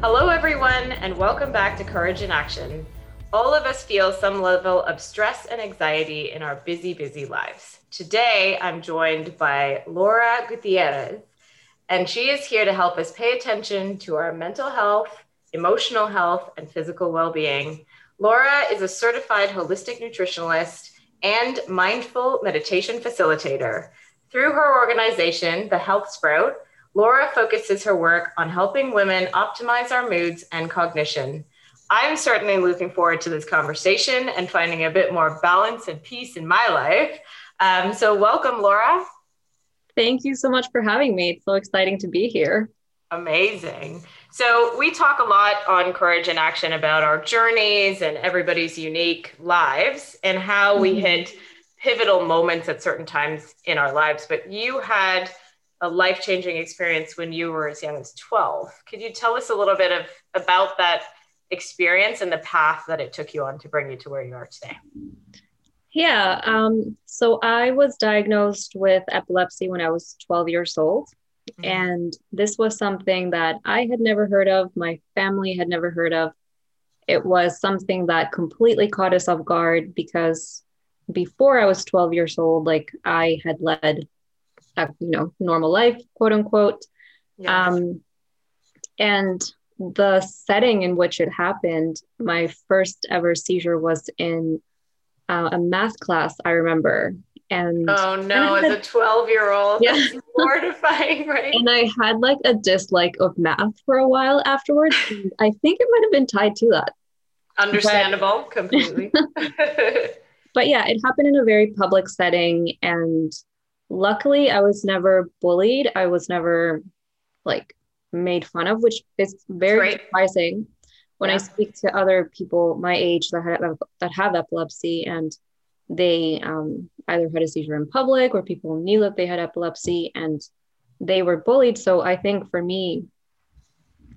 Hello, everyone, and welcome back to Courage in Action. All of us feel some level of stress and anxiety in our busy, busy lives. Today, I'm joined by Laura Gutierrez, and she is here to help us pay attention to our mental health, emotional health, and physical well being. Laura is a certified holistic nutritionalist and mindful meditation facilitator. Through her organization, The Health Sprout, Laura focuses her work on helping women optimize our moods and cognition. I'm certainly looking forward to this conversation and finding a bit more balance and peace in my life. Um, so, welcome, Laura. Thank you so much for having me. It's so exciting to be here. Amazing. So, we talk a lot on Courage in Action about our journeys and everybody's unique lives and how mm-hmm. we hit pivotal moments at certain times in our lives. But you had a life changing experience when you were as young as 12. Could you tell us a little bit of about that experience and the path that it took you on to bring you to where you are today? Yeah. Um, so I was diagnosed with epilepsy when I was 12 years old. Mm-hmm. And this was something that I had never heard of, my family had never heard of. It was something that completely caught us off guard because before I was 12 years old, like I had led a you know normal life, quote unquote. Yeah. Um, and the setting in which it happened, my first ever seizure was in uh, a math class. I remember, and oh no, as a 12 year old, yeah, mortifying, right? And I had like a dislike of math for a while afterwards. I think it might have been tied to that. Understandable, but, completely. but yeah, it happened in a very public setting, and luckily I was never bullied. I was never like made fun of, which is very surprising when yeah. I speak to other people my age that have that have epilepsy and they um, either had a seizure in public or people knew that they had epilepsy and they were bullied. So I think for me,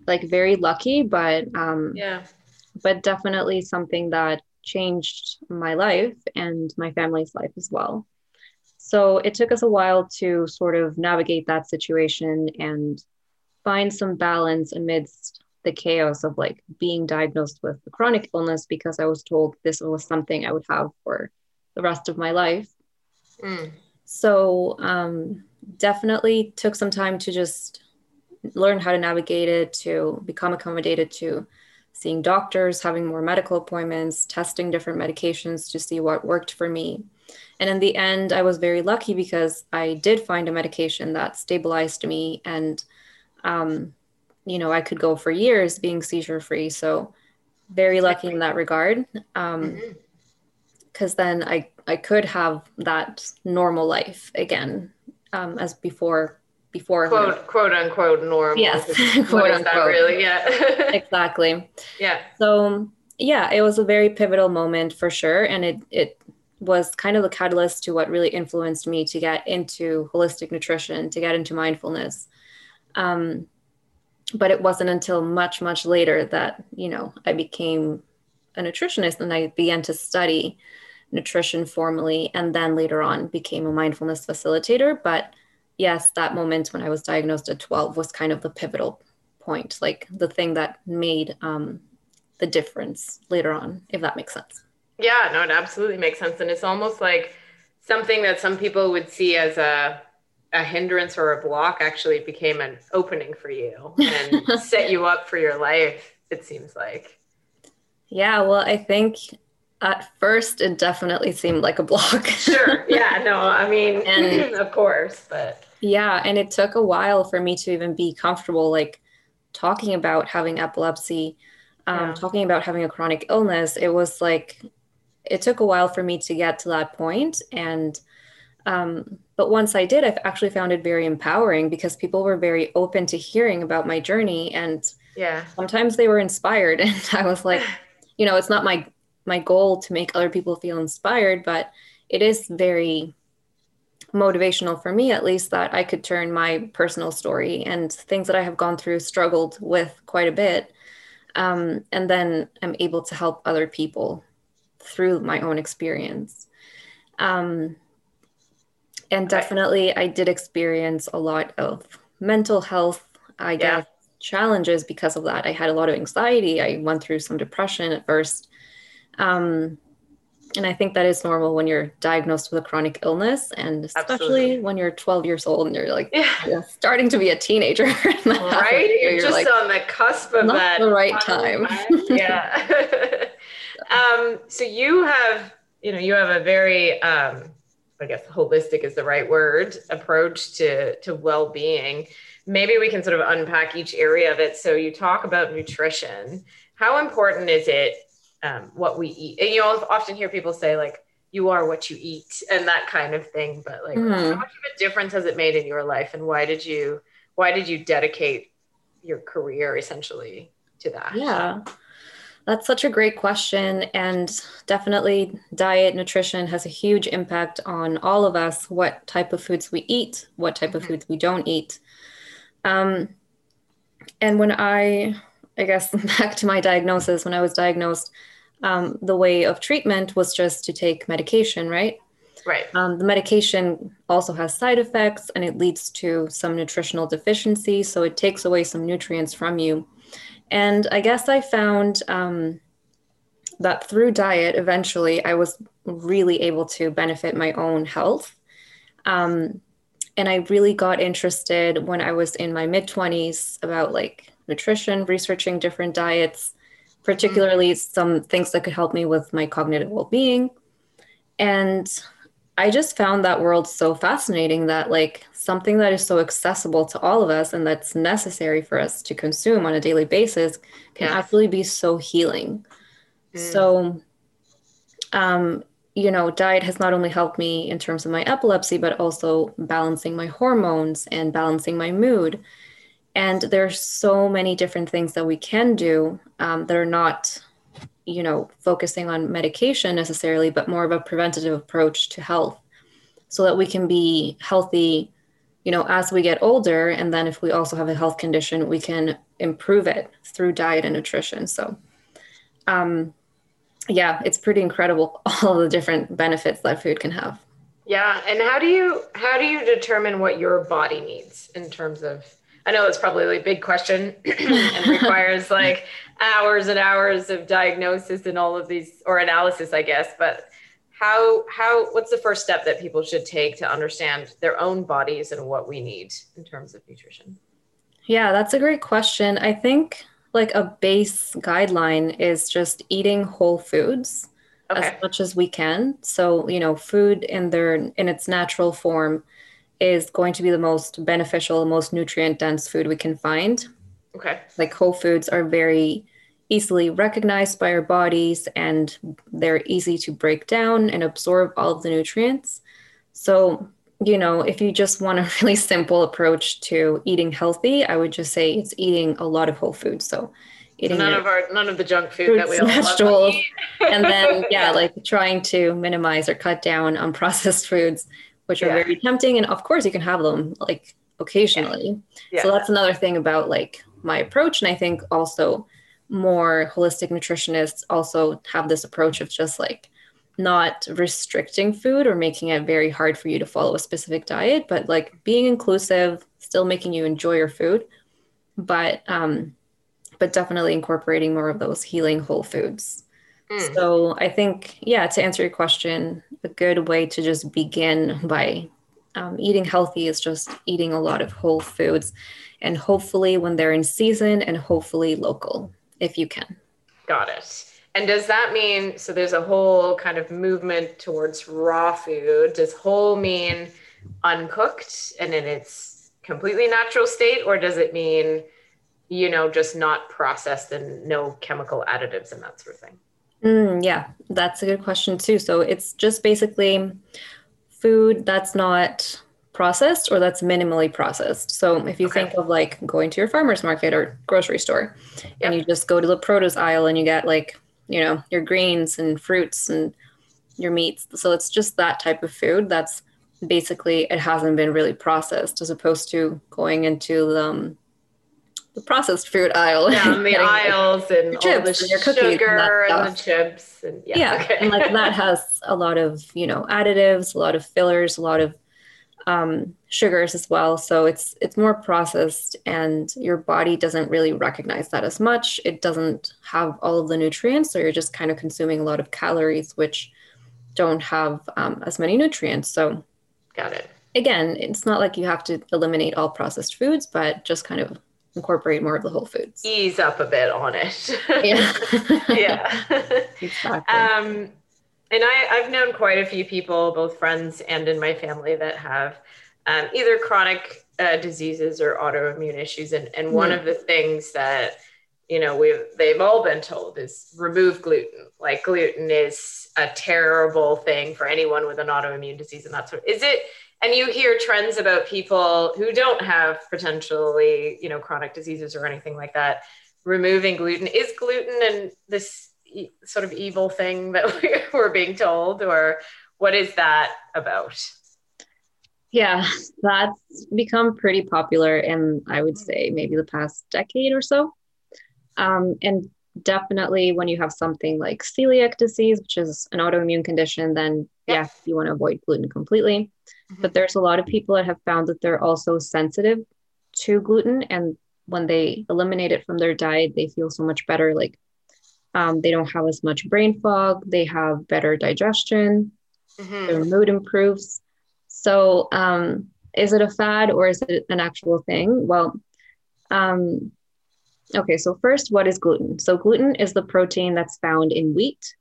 like very lucky, but um, yeah, but definitely something that changed my life and my family's life as well. So it took us a while to sort of navigate that situation and find some balance amidst the chaos of like being diagnosed with a chronic illness because I was told this was something I would have for the rest of my life. Mm. So um, definitely took some time to just learn how to navigate it, to become accommodated to seeing doctors, having more medical appointments, testing different medications to see what worked for me. And in the end, I was very lucky because I did find a medication that stabilized me and, um, you know, I could go for years being seizure free. So, very lucky in that regard. Um, because then I, I could have that normal life again um, as before before quote quote unquote normal. Yes. Quote unquote. really yeah. Exactly. Yeah. So yeah it was a very pivotal moment for sure. And it it was kind of the catalyst to what really influenced me to get into holistic nutrition, to get into mindfulness. Um, but it wasn't until much, much later that, you know, I became a nutritionist and I began to study nutrition formally and then later on became a mindfulness facilitator. But yes, that moment when I was diagnosed at 12 was kind of the pivotal point, like the thing that made um, the difference later on, if that makes sense. Yeah, no, it absolutely makes sense. And it's almost like something that some people would see as a a hindrance or a block actually became an opening for you and set you up for your life, it seems like. Yeah, well, I think at first it definitely seemed like a block. sure. Yeah, no, I mean, and of course, but yeah, and it took a while for me to even be comfortable like talking about having epilepsy, um, yeah. talking about having a chronic illness. It was like it took a while for me to get to that point and um, but once i did i actually found it very empowering because people were very open to hearing about my journey and Yeah. Sometimes they were inspired and I was like, you know, it's not my my goal to make other people feel inspired, but it is very motivational for me at least that I could turn my personal story and things that I have gone through struggled with quite a bit um, and then I'm able to help other people through my own experience. Um, and definitely, I did experience a lot of mental health, I guess, challenges because of that. I had a lot of anxiety. I went through some depression at first. Um, and I think that is normal when you're diagnosed with a chronic illness, and especially Absolutely. when you're 12 years old and you're like yeah. starting to be a teenager. right? You're, you're, just like, on the cusp of that. The right time. yeah. um, so you have, you know, you have a very, um, I guess, holistic is the right word approach to to well being. Maybe we can sort of unpack each area of it. So you talk about nutrition. How important is it um, what we eat. And you often hear people say like, you are what you eat and that kind of thing. But like, mm. how much of a difference has it made in your life? And why did you, why did you dedicate your career essentially to that? Yeah. That's such a great question. And definitely, diet, nutrition has a huge impact on all of us what type of foods we eat, what type mm-hmm. of foods we don't eat. Um, and when I, I guess, back to my diagnosis, when I was diagnosed, um, the way of treatment was just to take medication, right? Right. Um, the medication also has side effects and it leads to some nutritional deficiency. So it takes away some nutrients from you. And I guess I found um, that through diet, eventually, I was really able to benefit my own health. Um, and I really got interested when I was in my mid 20s about like nutrition, researching different diets particularly mm-hmm. some things that could help me with my cognitive well being. And I just found that world so fascinating that, like, something that is so accessible to all of us and that's necessary for us to consume on a daily basis can yeah. actually be so healing. Mm. So, um, you know, diet has not only helped me in terms of my epilepsy, but also balancing my hormones and balancing my mood and there's so many different things that we can do um, that are not you know focusing on medication necessarily but more of a preventative approach to health so that we can be healthy you know as we get older. And then if we also have a health condition we can improve it through diet and nutrition. So um yeah it's pretty incredible all the different benefits that food can have. Yeah. And how do you how do you determine what your body needs in terms of I know it's probably a big question and requires like hours and hours of diagnosis and all of these or analysis, I guess. But how how what's the first step that people should take to understand their own bodies and what we need in terms of nutrition? Yeah, that's a great question. I think like a base guideline is just eating whole foods okay. as much as we can. So, you know, food in their in its natural form is going to be the most beneficial, most nutrient dense food we can find. Okay. Like whole foods are very easily recognized by our bodies and they're easy to break down and absorb all of the nutrients. So, you know, if you just want a really simple approach to eating healthy, I would just say it's eating a lot of whole foods. So, eating none of our none of the junk food that we all vegetables, and then yeah, like trying to minimize or cut down on processed foods which are yeah. very tempting. And of course, you can have them like occasionally. Yeah. Yeah. So that's another thing about like my approach. And I think also more holistic nutritionists also have this approach of just like not restricting food or making it very hard for you to follow a specific diet, but like being inclusive, still making you enjoy your food, but um, but definitely incorporating more of those healing whole foods. Mm. So I think, yeah, to answer your question, a good way to just begin by um, eating healthy is just eating a lot of whole foods and hopefully when they're in season and hopefully local if you can. Got it. And does that mean so there's a whole kind of movement towards raw food? Does whole mean uncooked and in its completely natural state, or does it mean, you know, just not processed and no chemical additives and that sort of thing? Mm, yeah, that's a good question too. So it's just basically food that's not processed or that's minimally processed. So if you Okay. think of like going to your farmer's market or grocery store and you just go to the produce aisle and you get like, you know, your greens and fruits and your meats. So it's just that type of food that's basically it hasn't been really processed as opposed to going into the, um, the processed food aisle. Down and the getting, like, aisles and all the chips and your cookies and that sugar and, the chips and yeah, yeah, okay. and like that has a lot of you know additives a lot of fillers a lot of um, sugars as well so it's it's more processed and your body doesn't really recognize that as much it doesn't have all of the nutrients so you're just kind of consuming a lot of calories which don't have um, as many nutrients so got it. again it's not like you have to eliminate all processed foods but just kind of incorporate more of the whole foods Ease up a bit on it. yeah yeah. exactly Um, and I, I've known quite a few people, both friends and in my family, that have um, either chronic uh, diseases or autoimmune issues. And, and one Mhm. of the things that, you know, we've, they've all been told is remove gluten. Like gluten is a terrible thing for anyone with an autoimmune disease. And that's what, is it, and you hear trends about people who don't have potentially, you know, chronic diseases or anything like that, removing gluten. Is gluten and this sort of evil thing that we- we're being told, or what is that about? Yeah, that's become pretty popular in, I would say, maybe the past decade or so. Um, and definitely when you have something like celiac disease, which is an autoimmune condition, then Yeah. yes, you want to avoid gluten completely. Mhm. But there's a lot of people that have found that they're also sensitive to gluten. And when they eliminate it from their diet, they feel so much better. Like um, they don't have as much brain fog, they have better digestion, Mhm. their mood improves. So, um, is it a fad or is it an actual thing? Well, um, okay, so first, what is gluten? So, gluten is the protein that's found in wheat,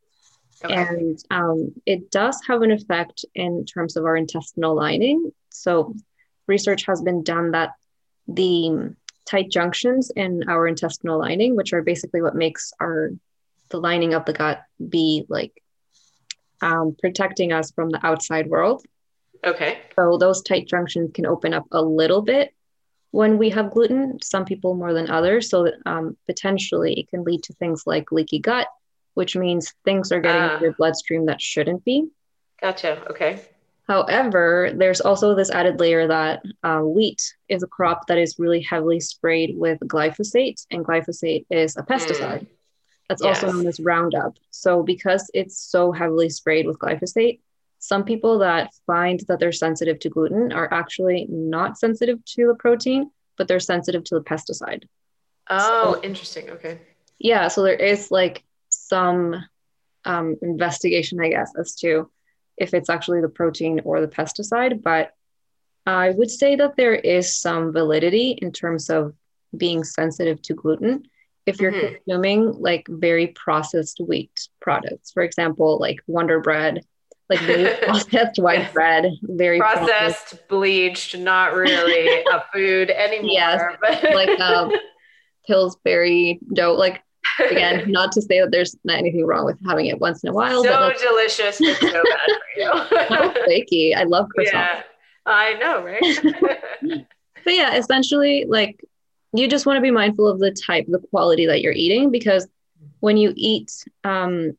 Okay. and um, it does have an effect in terms of our intestinal lining. So, research has been done that the tight junctions in our intestinal lining, which are basically what makes our the lining of the gut be like um, protecting us from the outside world. Okay. So those tight junctions can open up a little bit when we have gluten, some people more than others. So um, potentially it can lead to things like leaky gut, which means things are getting Ah. into your bloodstream that shouldn't be. Gotcha. Okay. However, there's also this added layer that uh, wheat is a crop that is really heavily sprayed with glyphosate, and glyphosate is a pesticide. That's also known as Roundup. So, because it's so heavily sprayed with glyphosate, some people that find that they're sensitive to gluten are actually not sensitive to the protein, but they're sensitive to the pesticide. Oh, interesting. Okay. Yeah, so there is like some um, investigation, I guess, as to if it's actually the protein or the pesticide. But I would say that there is some validity in terms of being sensitive to gluten. If you're Mhm. consuming like very processed wheat products, for example, like Wonder Bread, like very processed white Yes. bread, very Processed, bleached, not really a food anymore. Yes, but like um, Pillsbury dough. Like again, not to say that there's not anything wrong with having it once in a while, but so like delicious, but so bad for so you. flaky. I love croissants. yeah, I know, right? But yeah, essentially, like you just want to be mindful of the type, the quality that you're eating, because when you eat, um,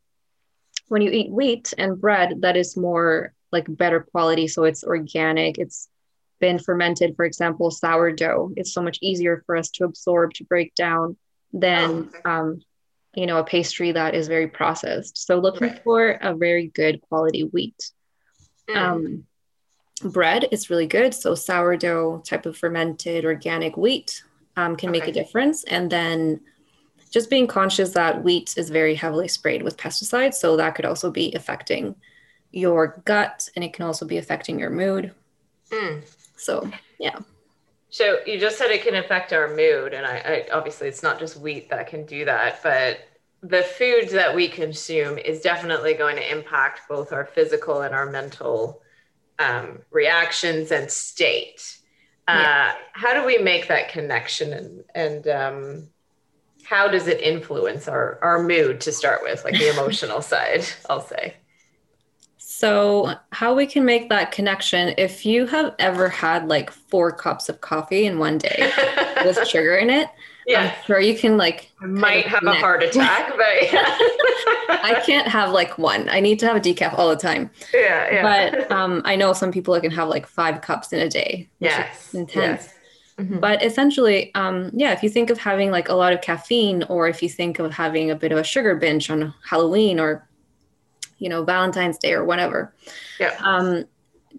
when you eat wheat and bread, that is more like better quality. So it's organic. It's been fermented. For example, sourdough. It's so much easier for us to absorb, to break down than, Oh, okay. um, you know, a pastry that is very processed. So looking Right. for a very good quality wheat. Mm. Um, bread is really good. So sourdough type of fermented organic wheat um, can make a difference. And then just being conscious that wheat is very heavily sprayed with pesticides. So that could also be affecting your gut and it can also be affecting your mood. Mm. So yeah. So you just said it can affect our mood, and I, I obviously it's not just wheat that can do that, but the foods that we consume is definitely going to impact both our physical and our mental um, reactions and state. Uh, how do we make that connection, and and um, how does it influence our our mood to start with, like the emotional side? I'll say. So, how we can make that connection if you have ever had like four cups of coffee in one day with sugar in it, yeah. I'm sure you can like I might have connect. a heart attack, but I can't have like one. I need to have a decaf all the time. Yeah, yeah. But um, I know some people can have like five cups in a day. yes. intense. Yes. Mm-hmm. But essentially, um, yeah, if you think of having like a lot of caffeine, or if you think of having a bit of a sugar binge on Halloween or you know valentine's day or whatever yeah um,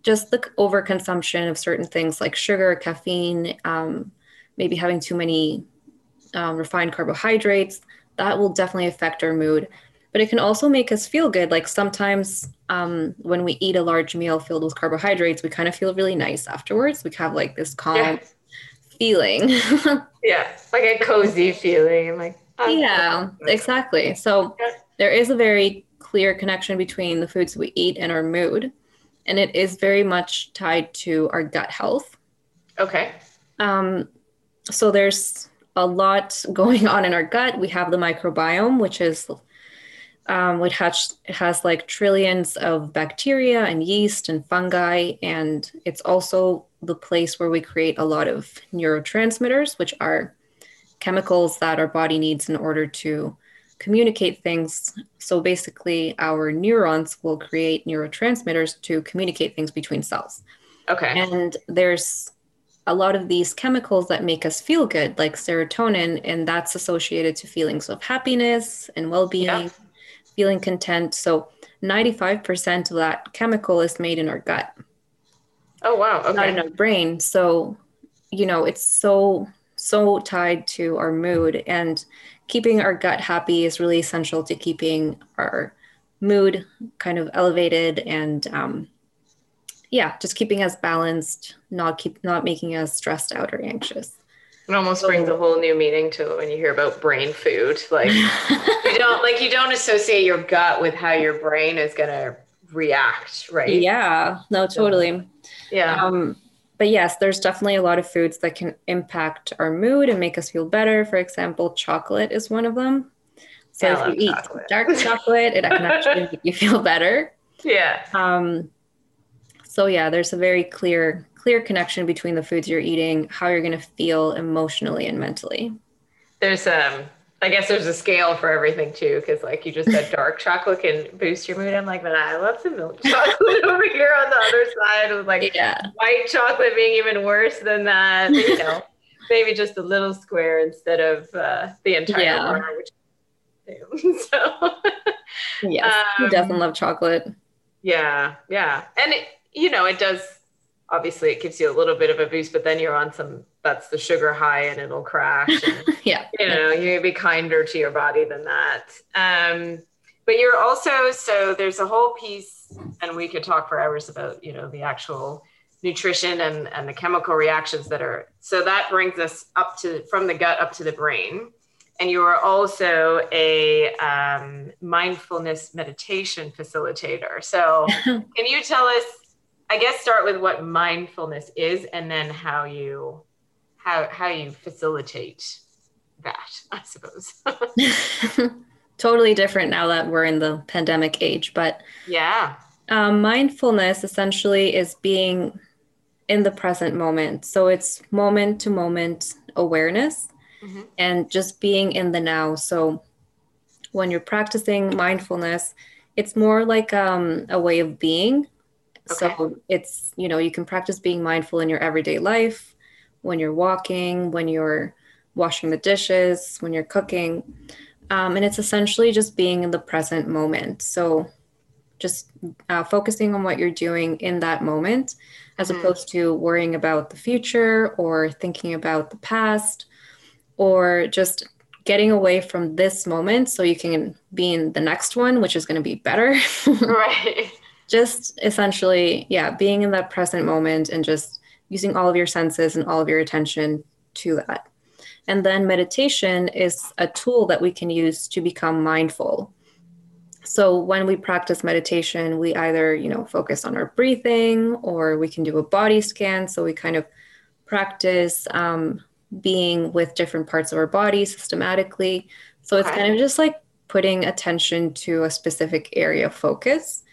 just the overconsumption of certain things like sugar caffeine um, maybe having too many um, refined carbohydrates that will definitely affect our mood but it can also make us feel good like sometimes um, when we eat a large meal filled with carbohydrates we kind of feel really nice afterwards we have like this calm yeah. feeling yeah like a cozy feeling like yeah exactly so there is a very clear connection between the foods we eat and our mood. And it is very much tied to our gut health. Okay. Um, so there's a lot going on in our gut. We have the microbiome, which is um, which has, has like trillions of bacteria and yeast and fungi. And it's also the place where we create a lot of neurotransmitters, which are chemicals that our body needs in order to communicate things. So basically, our neurons will create neurotransmitters to communicate things between cells. Okay. And there's a lot of these chemicals that make us feel good, like serotonin, and that's associated to feelings of happiness and well being, yeah. feeling content. So 95% of that chemical is made in our gut. Oh, wow. Okay. Not in our brain. So, you know, it's so, so tied to our mood. And keeping our gut happy is really essential to keeping our mood kind of elevated and um, yeah just keeping us balanced not keep not making us stressed out or anxious it almost brings a whole new meaning to it when you hear about brain food like you don't like you don't associate your gut with how your brain is going to react right yeah no totally yeah um but yes, there's definitely a lot of foods that can impact our mood and make us feel better. For example, chocolate is one of them. So yeah, if you eat chocolate. dark chocolate, it can actually make you feel better. Yeah. Um, so yeah, there's a very clear clear connection between the foods you're eating, how you're going to feel emotionally and mentally. There's um I guess there's a scale for everything too, because like you just said, dark chocolate can boost your mood. I'm like, but I love the milk chocolate over here on the other side with like yeah. white chocolate being even worse than that. You know, maybe just a little square instead of uh, the entire yeah. bar, which so yes, um, definitely love chocolate. Yeah, yeah, and it, you know, it does. Obviously, it gives you a little bit of a boost, but then you're on some that's the sugar high and it'll crash. And, yeah. You know, you be kinder to your body than that. Um, but you're also, so there's a whole piece, and we could talk for hours about, you know, the actual nutrition and, and the chemical reactions that are, so that brings us up to, from the gut up to the brain. And you are also a um, mindfulness meditation facilitator. So can you tell us, I guess, start with what mindfulness is and then how you how how you facilitate that, I suppose. totally different now that we're in the pandemic age, but yeah. Um, mindfulness essentially is being in the present moment. So it's moment to moment awareness mm-hmm. and just being in the now. So when you're practicing mindfulness, it's more like um, a way of being. Okay. So it's, you know, you can practice being mindful in your everyday life when you're walking, when you're washing the dishes, when you're cooking. Um, and it's essentially just being in the present moment. So just uh, focusing on what you're doing in that moment, as mm-hmm. opposed to worrying about the future or thinking about the past, or just getting away from this moment so you can be in the next one, which is going to be better. right. Just essentially, yeah, being in that present moment and just using all of your senses and all of your attention to that. And then meditation is a tool that we can use to become mindful. So when we practice meditation, we either, you know, focus on our breathing or we can do a body scan. So we kind of practice um, being with different parts of our body systematically. So it's kind of just like putting attention to a specific area of focus.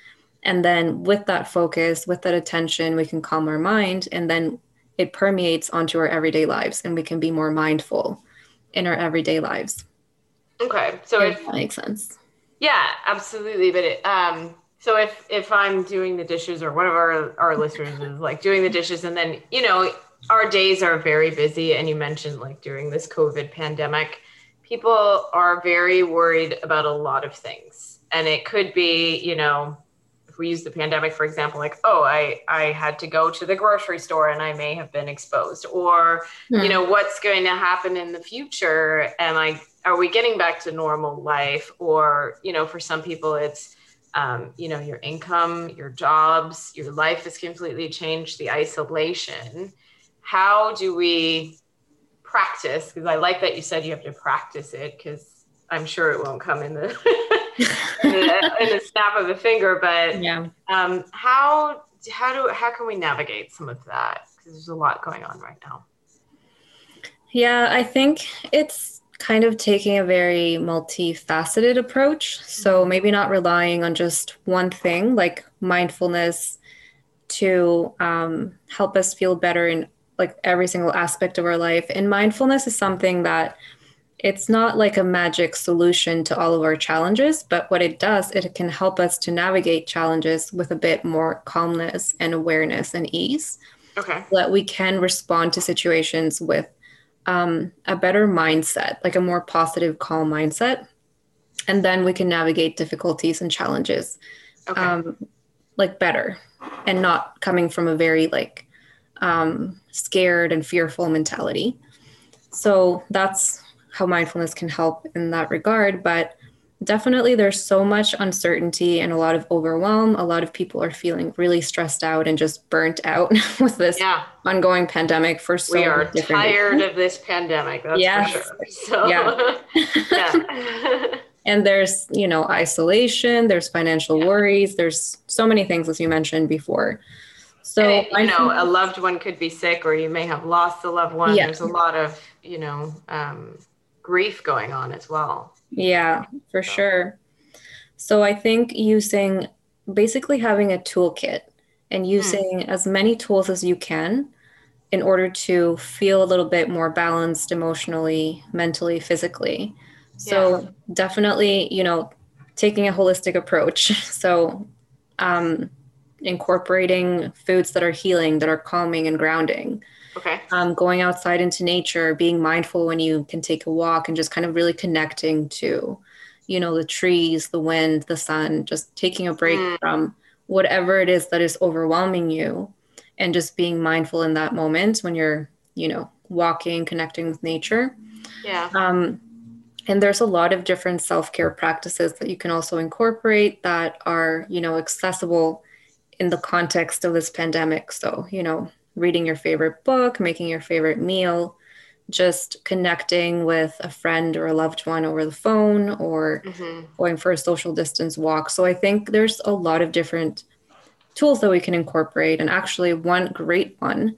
And then with that focus, with that attention, we can calm our mind and then it permeates onto our everyday lives and we can be more mindful in our everyday lives. Okay. So if, if that makes sense. Yeah, absolutely. But it, um, so if if I'm doing the dishes or one of our our listeners is like doing the dishes and then you know our days are very busy and you mentioned like during this COVID pandemic, people are very worried about a lot of things. And it could be, you know, we use the pandemic for example, like, oh, I I had to go to the grocery store and I may have been exposed, or mm. you know, what's going to happen in the future? Am I are we getting back to normal life? Or, you know, for some people it's um, you know, your income, your jobs, your life has completely changed, the isolation. How do we practice? Because I like that you said you have to practice it because I'm sure it won't come in the, in, the in the snap of a finger. But yeah, um, how how do how can we navigate some of that? Because there's a lot going on right now. Yeah, I think it's kind of taking a very multifaceted approach. So maybe not relying on just one thing like mindfulness to um, help us feel better in like every single aspect of our life. And mindfulness is something that it's not like a magic solution to all of our challenges, but what it does, it can help us to navigate challenges with a bit more calmness and awareness and ease. Okay. So that we can respond to situations with um, a better mindset, like a more positive, calm mindset. And then we can navigate difficulties and challenges okay. um, like better and not coming from a very like um, scared and fearful mentality. So that's how mindfulness can help in that regard. But definitely there's so much uncertainty and a lot of overwhelm a lot of people are feeling really stressed out and just burnt out with this yeah. ongoing pandemic for so we are tired reasons. of this pandemic that's yes. for sure so yeah, yeah. and there's you know isolation there's financial yeah. worries there's so many things as you mentioned before so it, you know a loved one could be sick or you may have lost a loved one yeah. there's a lot of you know um, grief going on as well yeah, for sure. So I think using basically having a toolkit and hmm. using mm. as many tools as you can in order to feel a little bit more balanced emotionally, mentally, physically. So yeah. definitely, you know, taking a holistic approach. So um, incorporating foods that are healing, that are calming and grounding. Okay. Um, going outside into nature, being mindful when you can take a walk and just kind of really connecting to, you know, the trees, the wind, the sun, just taking a break mm. from whatever it is that is overwhelming you and just being mindful in that moment when you're, you know, walking, connecting with nature. Yeah. Um, and there's a lot of different self-care practices that you can also incorporate that are, you know, accessible in the context of this pandemic. So, you know, reading your favorite book, making your favorite meal, just connecting with a friend or a loved one over the phone or mm-hmm. going for a social distance walk. So I think there's a lot of different tools that we can incorporate. And actually, one great one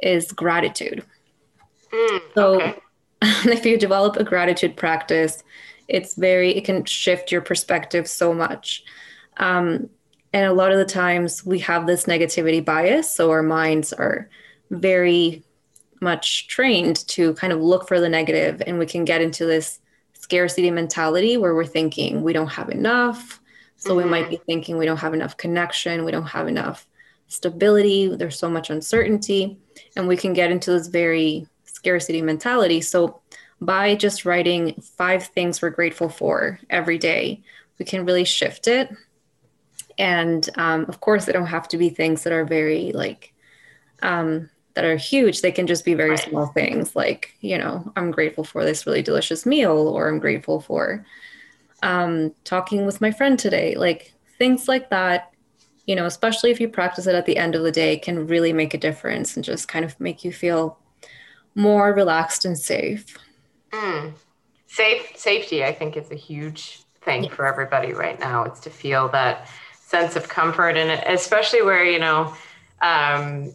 is gratitude. Mm, so okay. if you develop a gratitude practice, it's very, it can shift your perspective so much. Um, and a lot of the times we have this negativity bias. So our minds are very much trained to kind of look for the negative, and we can get into this scarcity mentality where we're thinking we don't have enough. So mm-hmm. we might be thinking we don't have enough connection, we don't have enough stability, there's so much uncertainty, and we can get into this very scarcity mentality. So by just writing five things we're grateful for every day, we can really shift it and um, of course they don't have to be things that are very like um, that are huge. They can just be very small things like you know i'm grateful for this really delicious meal or i'm grateful for um, talking with my friend today. Like things like that you know especially if you practice it at the end of the day can really make a difference and just kind of make you feel more relaxed and safe. Mm. safe safety i think is a huge thing yeah. for everybody right now. It's to feel that sense of comfort and especially where you know um,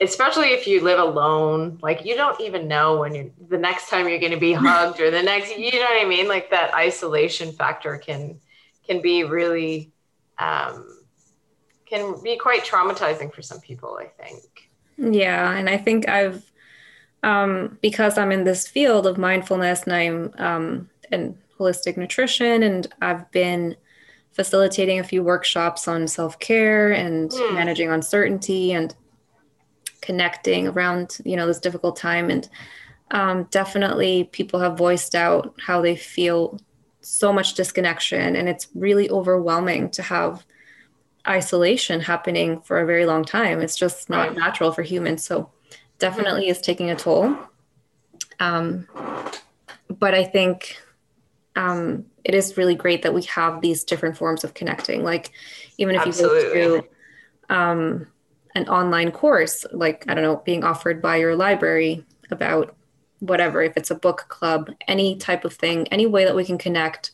especially if you live alone like you don't even know when you the next time you're going to be hugged or the next you know what i mean like that isolation factor can can be really um, can be quite traumatizing for some people, I think. Yeah. And I think I've, um, because I'm in this field of mindfulness and I'm um, in holistic nutrition, and I've been facilitating a few workshops on self care and mm. managing uncertainty and connecting around you know this difficult time. And um, definitely people have voiced out how they feel so much disconnection. And it's really overwhelming to have isolation happening for a very long time. It's just not right. natural for humans. So definitely is taking a toll. Um, but i think um, it is really great that we have these different forms of connecting like even if Absolutely. you go through um, an online course like i don't know being offered by your library about whatever, if it's a book club, any type of thing, any way that we can connect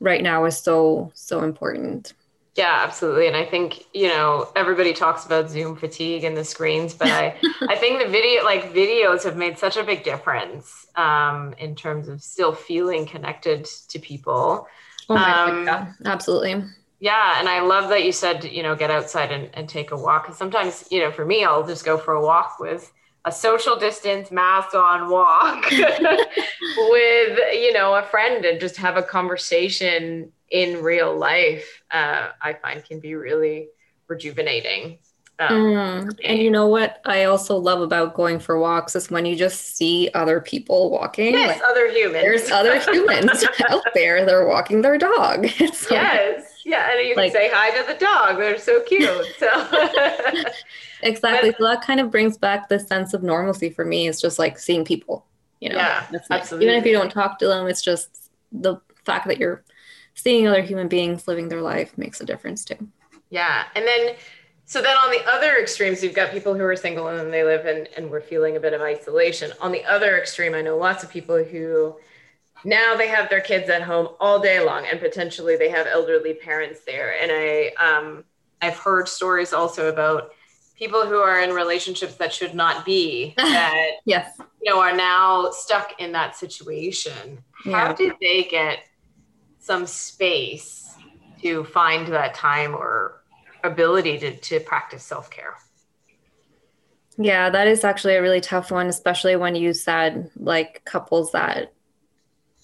right now is so, so important. Yeah, absolutely. And I think, you know, everybody talks about Zoom fatigue and the screens, but I, I think the video, like videos have made such a big difference um, in terms of still feeling connected to people. Oh um, God, absolutely. Yeah. And I love that you said, you know, get outside and, and take a walk. Cause sometimes, you know, for me, I'll just go for a walk with a social distance mask on walk with you know a friend and just have a conversation in real life uh, i find can be really rejuvenating um, mm. and you know what i also love about going for walks is when you just see other people walking yes like, other humans there's other humans out there they're walking their dog it's yes like, yeah and you can say hi to the dog they're so cute so exactly. But, so that kind of brings back the sense of normalcy for me. It's just like seeing people, you know. Yeah, nice. absolutely. Even if you don't talk to them, it's just the fact that you're seeing other human beings living their life makes a difference too. Yeah, and then so then on the other extremes, you've got people who are single and they live in, and we're feeling a bit of isolation. On the other extreme, I know lots of people who now they have their kids at home all day long and potentially they have elderly parents there. And I, um, I've heard stories also about people who are in relationships that should not be that yes you know are now stuck in that situation yeah. how did they get some space to find that time or ability to, to practice self-care yeah that is actually a really tough one especially when you said like couples that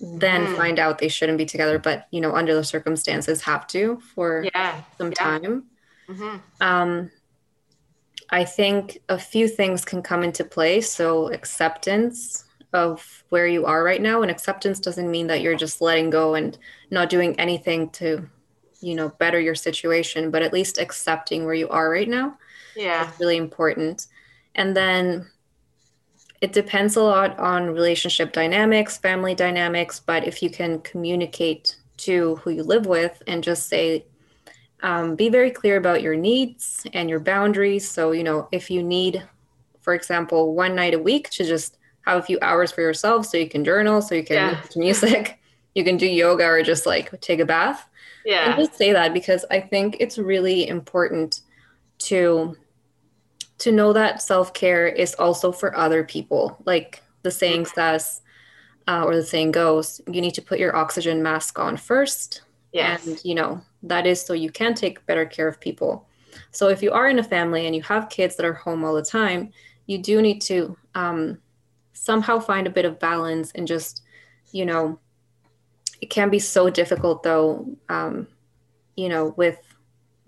then mm. find out they shouldn't be together but you know under the circumstances have to for yeah. some yeah. time mm-hmm. um I think a few things can come into play. So, acceptance of where you are right now. And acceptance doesn't mean that you're just letting go and not doing anything to, you know, better your situation, but at least accepting where you are right now. Yeah. Is really important. And then it depends a lot on relationship dynamics, family dynamics, but if you can communicate to who you live with and just say, um, be very clear about your needs and your boundaries. So, you know, if you need, for example, one night a week to just have a few hours for yourself so you can journal, so you can yeah. listen to music, you can do yoga or just like take a bath. Yeah. And just say that because I think it's really important to to know that self-care is also for other people. Like the saying says, uh, or the saying goes, you need to put your oxygen mask on first. Yes. And you know, that is so you can take better care of people. So if you are in a family and you have kids that are home all the time, you do need to um, somehow find a bit of balance and just, you know, it can be so difficult though, um, you know, with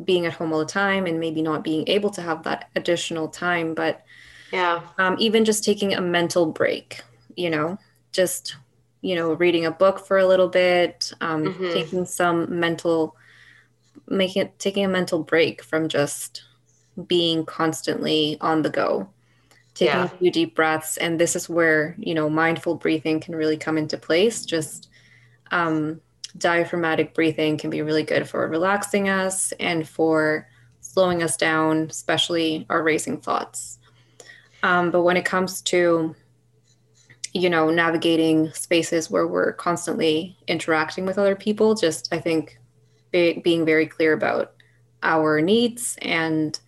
being at home all the time and maybe not being able to have that additional time. But yeah, um, even just taking a mental break, you know, just you know reading a book for a little bit um, mm-hmm. taking some mental making it taking a mental break from just being constantly on the go taking yeah. a few deep breaths and this is where you know mindful breathing can really come into place just um, diaphragmatic breathing can be really good for relaxing us and for slowing us down especially our racing thoughts um, but when it comes to you know navigating spaces where we're constantly interacting with other people just i think be, being very clear about our needs and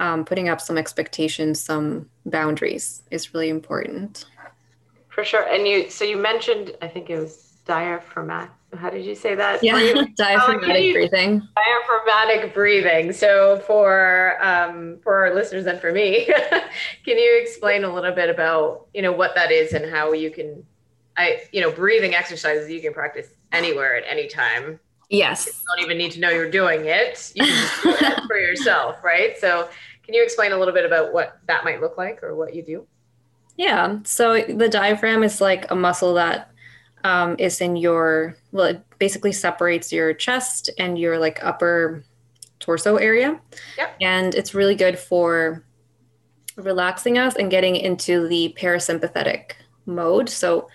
um, putting up some expectations, some boundaries is really important. For sure. And you, so you mentioned, I think it was diaphragmatic. How did you say that? Yeah, diaphragmatic you, breathing. Diaphragmatic breathing. So for um, for our listeners and for me, can you explain a little bit about you know what that is and how you can, I you know breathing exercises you can practice anywhere at any time. Yes. You don't even need to know you're doing it. You can just do it for yourself, right? So can you explain a little bit about what that might look like or what you do? Yeah. So the diaphragm is like a muscle that um, is in your well it basically separates your chest and your like upper torso area yep. and it's really good for relaxing us and getting into the parasympathetic mode so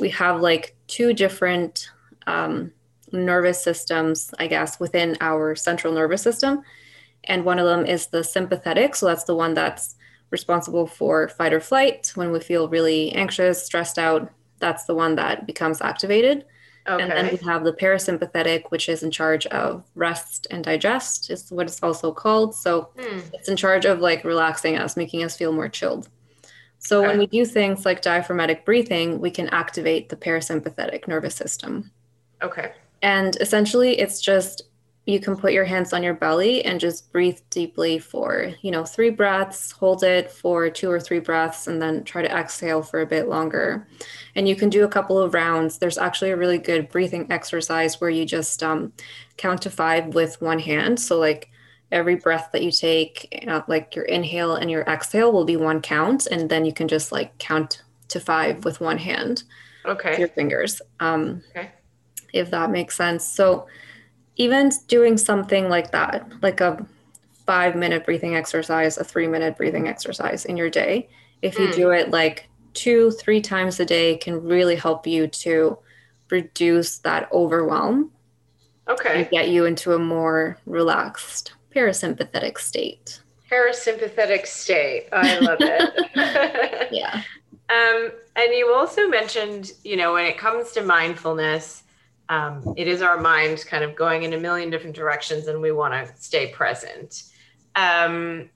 we have like two different um, nervous systems i guess within our central nervous system and one of them is the sympathetic so that's the one that's responsible for fight or flight when we feel really anxious stressed out that's the one that becomes activated. Okay. And then we have the parasympathetic, which is in charge of rest and digest, is what it's also called. So hmm. it's in charge of like relaxing us, making us feel more chilled. So okay. when we do things like diaphragmatic breathing, we can activate the parasympathetic nervous system. Okay. And essentially, it's just you can put your hands on your belly and just breathe deeply for, you know, three breaths, hold it for two or three breaths, and then try to exhale for a bit longer. And you can do a couple of rounds. There's actually a really good breathing exercise where you just um, count to five with one hand. So, like, every breath that you take, uh, like your inhale and your exhale will be one count. And then you can just like count to five with one hand. Okay. your fingers. Um, okay. If that makes sense. So, even doing something like that, like a five minute breathing exercise, a three minute breathing exercise in your day, if you mm. do it like two, three times a day, can really help you to reduce that overwhelm. Okay. And get you into a more relaxed parasympathetic state. Parasympathetic state. I love it. yeah. Um, and you also mentioned, you know, when it comes to mindfulness, um, it is our mind kind of going in a million different directions and we want to stay present. Um,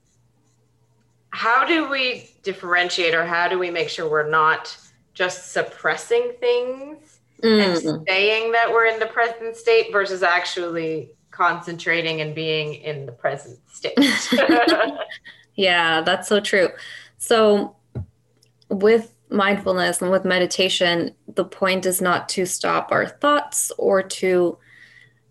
how do we differentiate or how do we make sure we're not just suppressing things mm. and saying that we're in the present state versus actually concentrating and being in the present state? yeah, that's so true. So, with mindfulness and with meditation, the point is not to stop our thoughts or to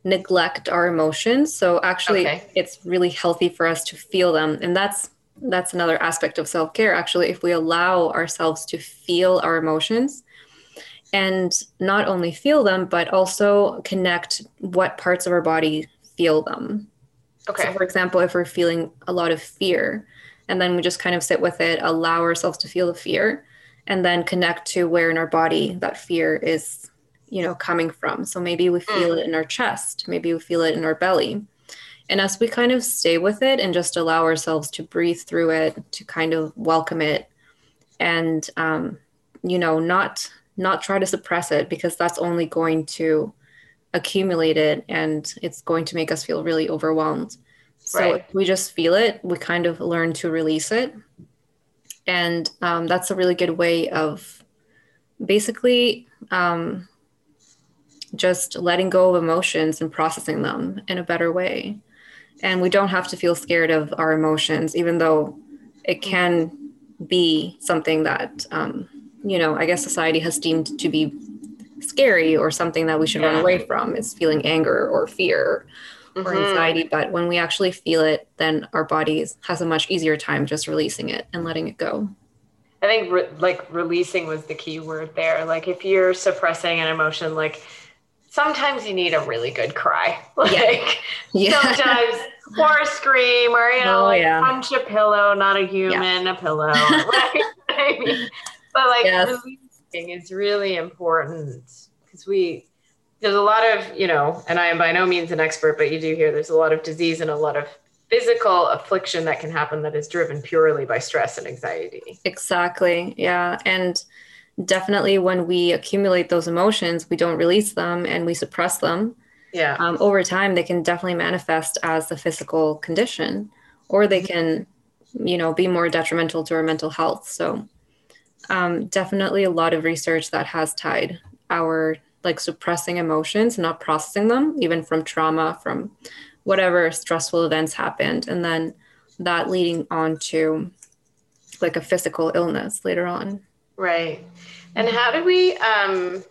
neglect our emotions. So actually okay. it's really healthy for us to feel them. And that's that's another aspect of self-care actually if we allow ourselves to feel our emotions and not only feel them but also connect what parts of our body feel them. Okay. So for example, if we're feeling a lot of fear and then we just kind of sit with it, allow ourselves to feel the fear and then connect to where in our body that fear is you know coming from so maybe we feel mm. it in our chest maybe we feel it in our belly and as we kind of stay with it and just allow ourselves to breathe through it to kind of welcome it and um, you know not not try to suppress it because that's only going to accumulate it and it's going to make us feel really overwhelmed so right. we just feel it we kind of learn to release it and um, that's a really good way of basically um, just letting go of emotions and processing them in a better way. And we don't have to feel scared of our emotions even though it can be something that um, you know i guess society has deemed to be scary or something that we should yeah. run away from. Is feeling anger or fear mm-hmm. or anxiety but when we actually feel it then our bodies has a much easier time just releasing it and letting it go i think re- like releasing was the key word there like if you're suppressing an emotion like sometimes you need a really good cry like yeah. sometimes or a scream or you know oh, like yeah. punch a pillow not a human yeah. a pillow like, I mean, but like yes. releasing is really important because we there's a lot of, you know, and I am by no means an expert, but you do hear there's a lot of disease and a lot of physical affliction that can happen that is driven purely by stress and anxiety. Exactly. Yeah. And definitely when we accumulate those emotions, we don't release them and we suppress them. Yeah. Um, over time, they can definitely manifest as a physical condition or they can, you know, be more detrimental to our mental health. So, um, definitely a lot of research that has tied our like suppressing emotions and not processing them, even from trauma, from whatever stressful events happened. And then that leading on to like a physical illness later on. Right. And how do we, um,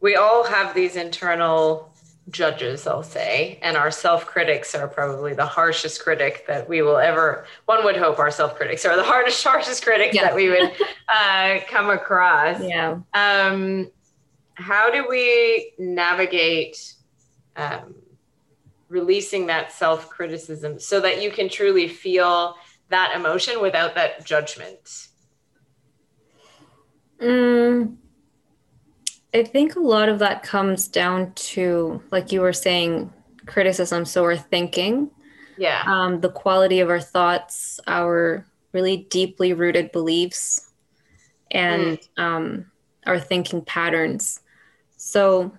we all have these internal judges, I'll say, and our self critics are probably the harshest critic that we will ever. One would hope our self critics are the hardest, harshest critics yeah. that we would uh, come across. Yeah. Um, how do we navigate um, releasing that self criticism so that you can truly feel that emotion without that judgment? Mm, I think a lot of that comes down to, like you were saying, criticism. So we're thinking. Yeah. Um, the quality of our thoughts, our really deeply rooted beliefs, and mm. um, our thinking patterns. So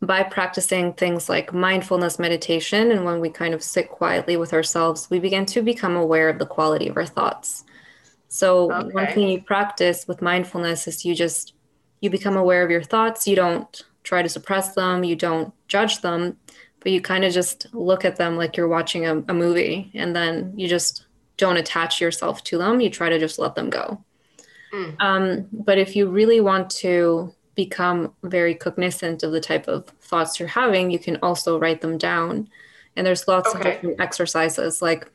by practicing things like mindfulness meditation and when we kind of sit quietly with ourselves, we begin to become aware of the quality of our thoughts. So okay. one thing you practice with mindfulness is you just you become aware of your thoughts. You don't try to suppress them, you don't judge them, but you kind of just look at them like you're watching a, a movie and then you just don't attach yourself to them. You try to just let them go. Mm. Um, but if you really want to become very cognizant of the type of thoughts you're having, you can also write them down. And there's lots okay. of different exercises. Like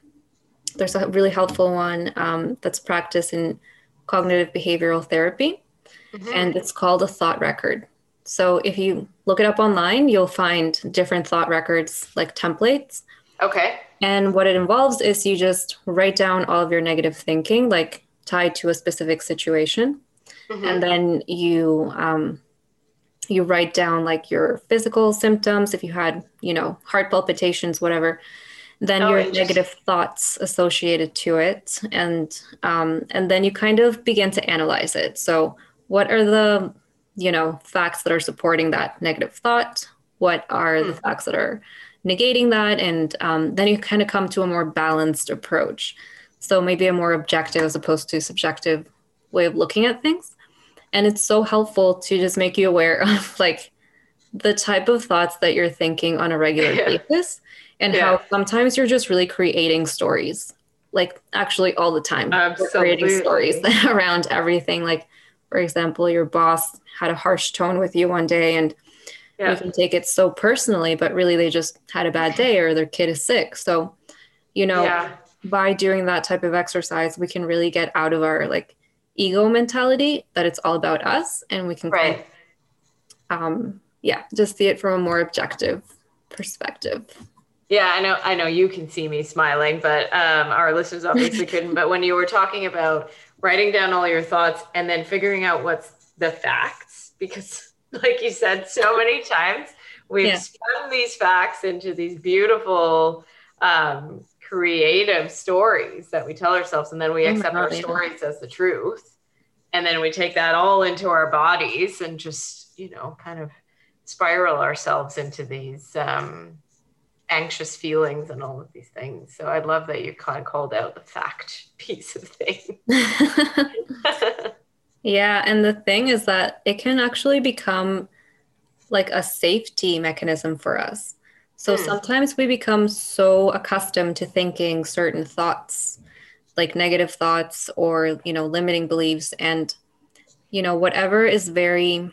there's a really helpful one um, that's practiced in cognitive behavioral therapy mm-hmm. and it's called a thought record. So if you look it up online, you'll find different thought records like templates. Okay. And what it involves is you just write down all of your negative thinking, like tied to a specific situation, mm-hmm. and then you um, you write down like your physical symptoms if you had you know heart palpitations, whatever. Then oh, your negative thoughts associated to it, and um, and then you kind of begin to analyze it. So what are the you know facts that are supporting that negative thought what are the hmm. facts that are negating that and um, then you kind of come to a more balanced approach so maybe a more objective as opposed to subjective way of looking at things and it's so helpful to just make you aware of like the type of thoughts that you're thinking on a regular yeah. basis and yeah. how sometimes you're just really creating stories like actually all the time creating stories around everything like for example, your boss had a harsh tone with you one day and yeah. you can take it so personally, but really they just had a bad day or their kid is sick. So, you know, yeah. by doing that type of exercise, we can really get out of our like ego mentality that it's all about us and we can right. Kind of, um yeah, just see it from a more objective perspective. Yeah, I know. I know you can see me smiling, but um, our listeners obviously couldn't. But when you were talking about writing down all your thoughts and then figuring out what's the facts because like you said so many times we've yeah. spun these facts into these beautiful um, creative stories that we tell ourselves and then we oh accept our stories as the truth and then we take that all into our bodies and just you know kind of spiral ourselves into these um, anxious feelings and all of these things. So I love that you kind of called out the fact piece of thing yeah. And the thing is that it can actually become like a safety mechanism for us. So hmm. sometimes we become so accustomed to thinking certain thoughts, like negative thoughts or, you know, limiting beliefs. And, you know, whatever is very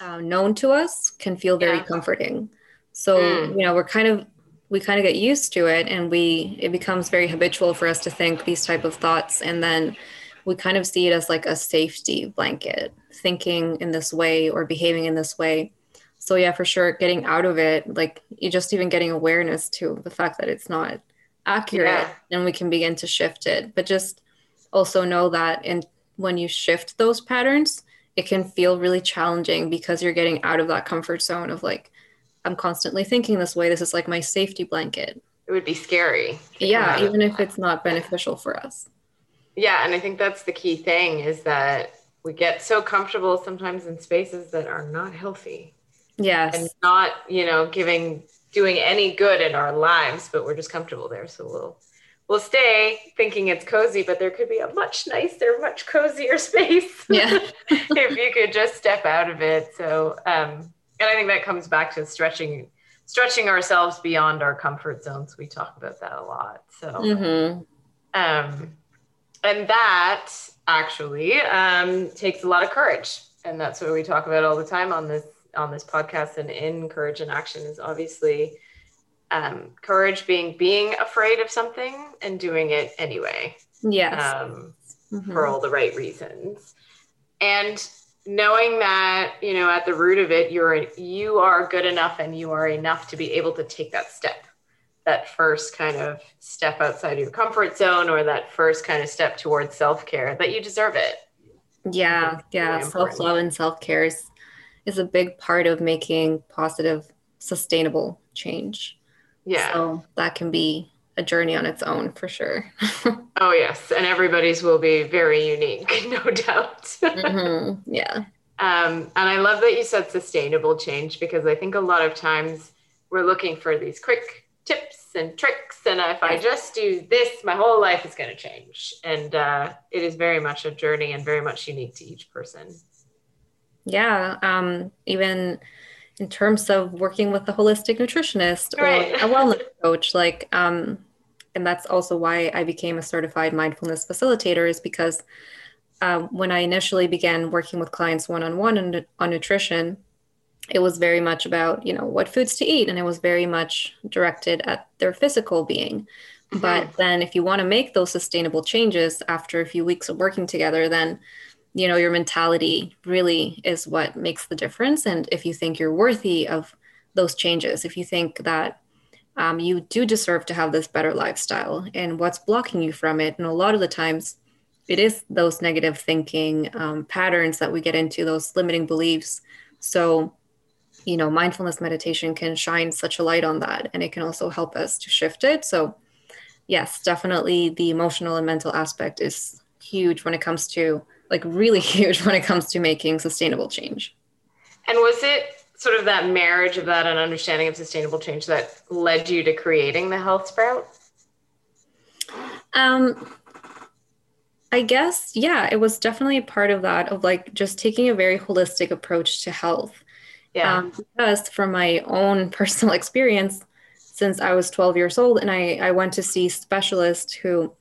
uh, known to us can feel very yeah. comforting. So, mm. you know, we're kind of we kind of get used to it and we it becomes very habitual for us to think these type of thoughts and then we kind of see it as like a safety blanket thinking in this way or behaving in this way so yeah for sure getting out of it like you just even getting awareness to the fact that it's not accurate yeah. and we can begin to shift it but just also know that and when you shift those patterns it can feel really challenging because you're getting out of that comfort zone of like I'm constantly thinking this way. This is like my safety blanket. It would be scary. Yeah, even if it's not beneficial for us. Yeah, and I think that's the key thing is that we get so comfortable sometimes in spaces that are not healthy. Yes. And not, you know, giving doing any good in our lives, but we're just comfortable there. So we'll we'll stay thinking it's cozy, but there could be a much nicer, much cozier space. Yeah. if you could just step out of it. So, um, and I think that comes back to stretching, stretching ourselves beyond our comfort zones. We talk about that a lot. So, Mm-hmm. um, and that actually um, takes a lot of courage, and that's what we talk about all the time on this on this podcast and in courage and action is obviously um, courage being being afraid of something and doing it anyway. Yes. um, Mhm. for all the right reasons. And knowing that you know at the root of it you're you are good enough and you are enough to be able to take that step. That first kind of step outside of your comfort zone or that first kind of step towards self-care that you deserve it. Yeah yeah. Really self-love and self-care is, is a big part of making positive sustainable change yeah so that can be a journey on its own for sure oh yes and everybody's will be very unique no doubt Mhm. yeah Um, and I love that you said sustainable change because I think a lot of times we're looking for these quick tips and tricks. And if I just do this, my whole life is going to change. And uh, it is very much a journey and very much unique to each person. Yeah um, even in terms of working with a holistic nutritionist Right. or a wellness coach like um, and that's also why i became a certified mindfulness facilitator is because um, when i initially began working with clients one-on-one on, on nutrition it was very much about you know what foods to eat and it was very much directed at their physical being but then if you want to make those sustainable changes after a few weeks of working together then you know your mentality really is what makes the difference. And if you think you're worthy of those changes if you think that um, you do deserve to have this better lifestyle and what's blocking you from it. And a lot of the times it is those negative thinking um, patterns that we get into those limiting beliefs. So you know mindfulness meditation can shine such a light on that and it can also help us to shift it. So yes definitely the emotional and mental aspect is huge when it comes to like really huge when it comes to making sustainable change And was it sort of that marriage of that and understanding of sustainable change that led you to creating the health sprout? um i guess yeah it was definitely a part of that of like just taking a very holistic approach to health Yeah. um, because from my own personal experience since i was 12 years old and i, I went to see specialists who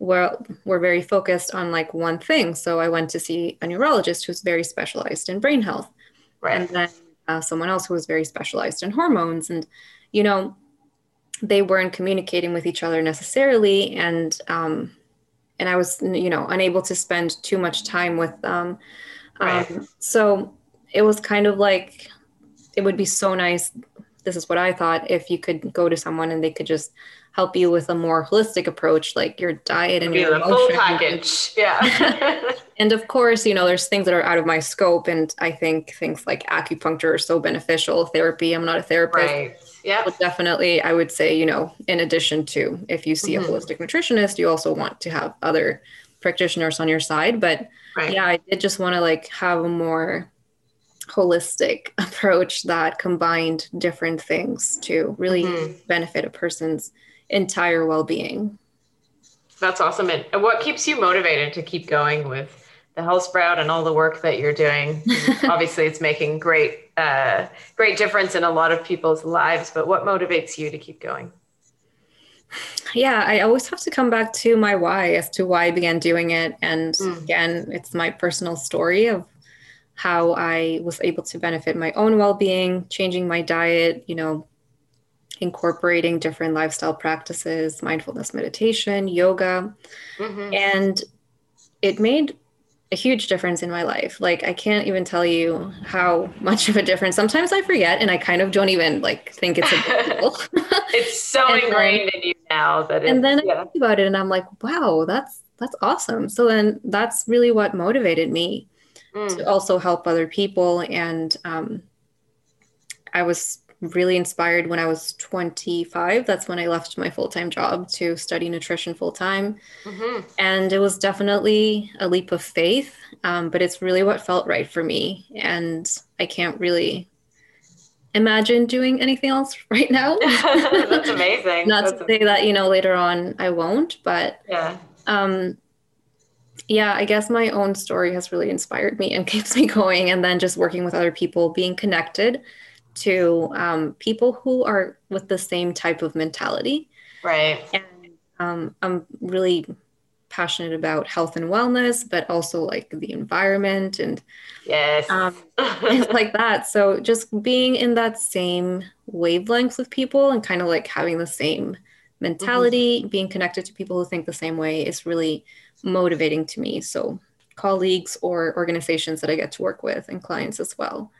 were, were very focused on like one thing. So i went to see a neurologist who's very specialized in brain health. And then uh, someone else who was very specialized in hormones. And you know they weren't communicating with each other necessarily. And um, and i was you know unable to spend too much time with them. Right. um, so it was kind of like it would be so nice this is what i thought if you could go to someone and they could just help you with a more holistic approach like your diet and your the full package. Yeah. And of course, you know, there's things that are out of my scope. And I think things like acupuncture are so beneficial. Therapy, I'm not a therapist. right. Yeah. But definitely, I would say, you know, in addition to if you see Mhm. a holistic nutritionist, you also want to have other practitioners on your side. But Right. yeah, I did just want to like have a more holistic approach that combined different things to really Mhm. benefit a person's entire well being. That's awesome. And what keeps you motivated to keep going with the Health Sprout and all the work that you're doing? Obviously, it's making great, uh, great difference in a lot of people's lives. But what motivates you to keep going? yeah i always have to come back to my why as to why i began doing it and Mm. again it's my personal story of how i was able to benefit my own well-being changing my diet you know incorporating different lifestyle practices mindfulness meditation yoga Mhm. and it made a huge difference in my life like i can't even tell you how much of a difference sometimes i forget and i kind of don't even like think it's a big deal It's so And then- ingrained in you now that it's, and then I yeah. think about it and I'm like, wow, that's that's awesome. So then that's really what motivated me Mm. to also help other people. And um, I was really inspired when I was 25. That's when I left my full time job to study nutrition full time. Mhm. And it was definitely a leap of faith, um, but it's really what felt right for me. And I can't really imagine doing anything else right now. That's amazing. Not That's to say that, you know, later on I won't, but yeah. Um, yeah, I guess my own story has really inspired me and keeps me going. And then just working with other people, being connected to um, people who are with the same type of mentality. Right. And um, I'm really passionate about health and wellness, but also like the environment and yes, um, things like that. So just being in that same wavelength with people and kind of like having the same mentality, mm-hmm. being connected to people who think the same way is really motivating to me. So colleagues or organizations that I get to work with and clients as well.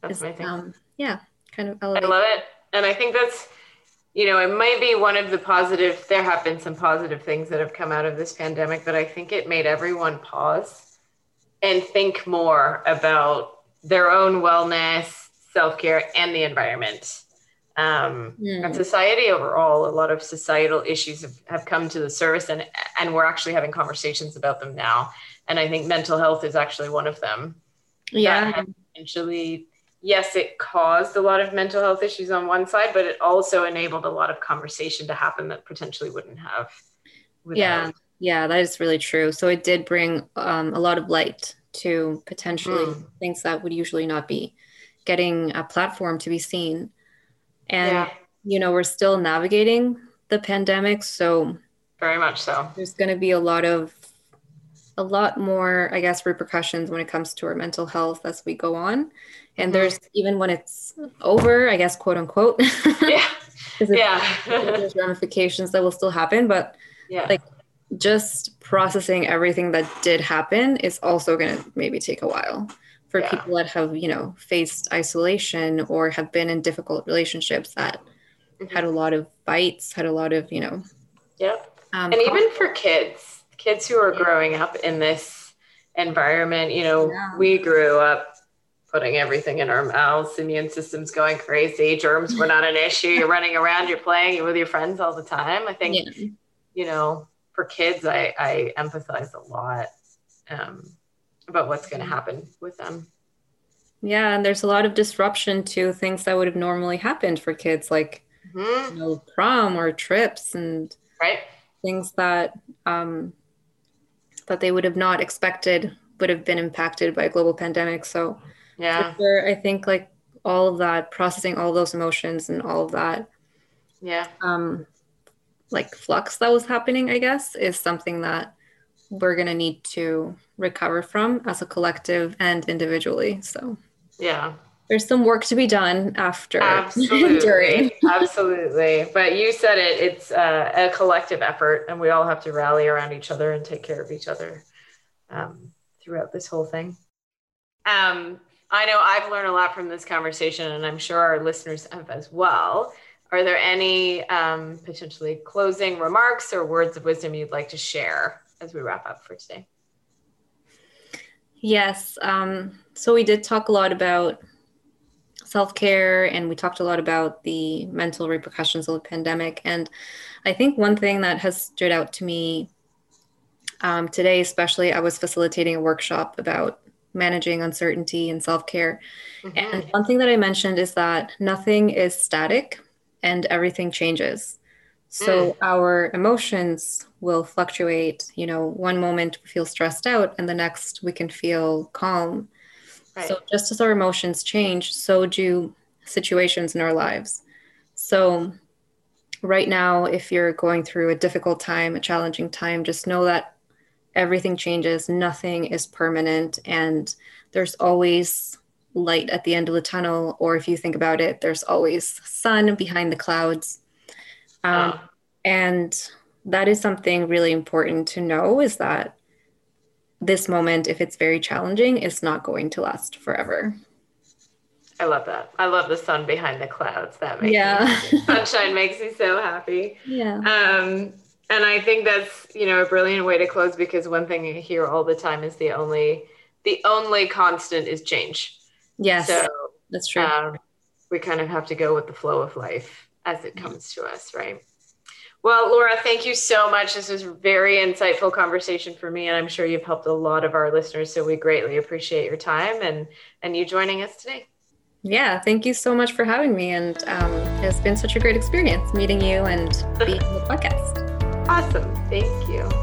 That's is, amazing. Um, yeah, kind of elevate. I love it. And I think that's you know, it might be one of the positive, there have been some positive things that have come out of this pandemic, but I think it made everyone pause and think more about their own wellness, self care, and the environment. Um, mm. And society overall, a lot of societal issues have, have come to the surface, and, and we're actually having conversations about them now. And I think mental health is actually one of them. Yeah. Potentially yes, it caused a lot of mental health issues on one side, but it also enabled a lot of conversation to happen that potentially wouldn't have. Without. Yeah, yeah, that is really true. So it did bring um, a lot of light to potentially mm. things that would usually not be getting a platform to be seen. And, yeah. you know, we're still navigating the pandemic. So, very much so. There's going to be a lot of a lot more, I guess, repercussions when it comes to our mental health as we go on. And mm-hmm. there's even when it's over, I guess, quote unquote. yeah. yeah. there's ramifications that will still happen, but yeah. like just processing everything that did happen is also going to maybe take a while for yeah. people that have, you know, faced isolation or have been in difficult relationships that mm-hmm. had a lot of fights, had a lot of, you know. Yep. Um, and even for kids kids who are growing up in this environment, you know, yeah. we grew up putting everything in our mouths, immune system's going crazy, germs were not an issue. You're running around, you're playing, you're with your friends all the time. I think, yeah. you know, for kids, I, I empathize a lot um, about what's going to happen with them. Yeah, and there's a lot of disruption to things that would have normally happened for kids, like mm-hmm. you know, prom or trips and right things that um, that they would have not expected would have been impacted by a global pandemic. So, yeah, sure, I think like all of that, processing all those emotions and all of that, yeah, um, like flux that was happening, I guess, is something that we're gonna need to recover from as a collective and individually. So, yeah, there's some work to be done after. Absolutely. During. Absolutely. But you said it it's uh, a collective effort and we all have to rally around each other and take care of each other um, throughout this whole thing. Um, i know i've learned a lot from this conversation and i'm sure our listeners have as well are there any um, potentially closing remarks or words of wisdom you'd like to share as we wrap up for today yes um, so we did talk a lot about self care, and we talked a lot about the mental repercussions of the pandemic. And I think one thing that has stood out to me um, today, especially, I was facilitating a workshop about managing uncertainty and self care. Mm-hmm. And one thing that I mentioned is that nothing is static and everything changes. So mm. our emotions will fluctuate. You know, one moment we feel stressed out, and the next we can feel calm. Right. So just as our emotions change, so do situations in our lives. So right now, if you're going through a difficult time, a challenging time, just know that everything changes, nothing is permanent, and there's always light at the end of the tunnel. Or if you think about it, there's always sun behind the clouds. Um. And that is something really important to know is that this moment, if it's very challenging, is not going to last forever. I love that. I love the sun behind the clouds. That makes yeah. me, sunshine makes me so happy. Yeah. Um, and I think that's you know a brilliant way to close because one thing you hear all the time is the only the only constant is change. Yes. So that's true. Um, we kind of have to go with the flow of life as it comes to us, right? Well, Laura, thank you so much. This was a very insightful conversation for me, and I'm sure you've helped a lot of our listeners. So we greatly appreciate your time and and you joining us today. Yeah, thank you so much for having me. And um, it's been such a great experience meeting you and being on the podcast. Awesome. Thank you.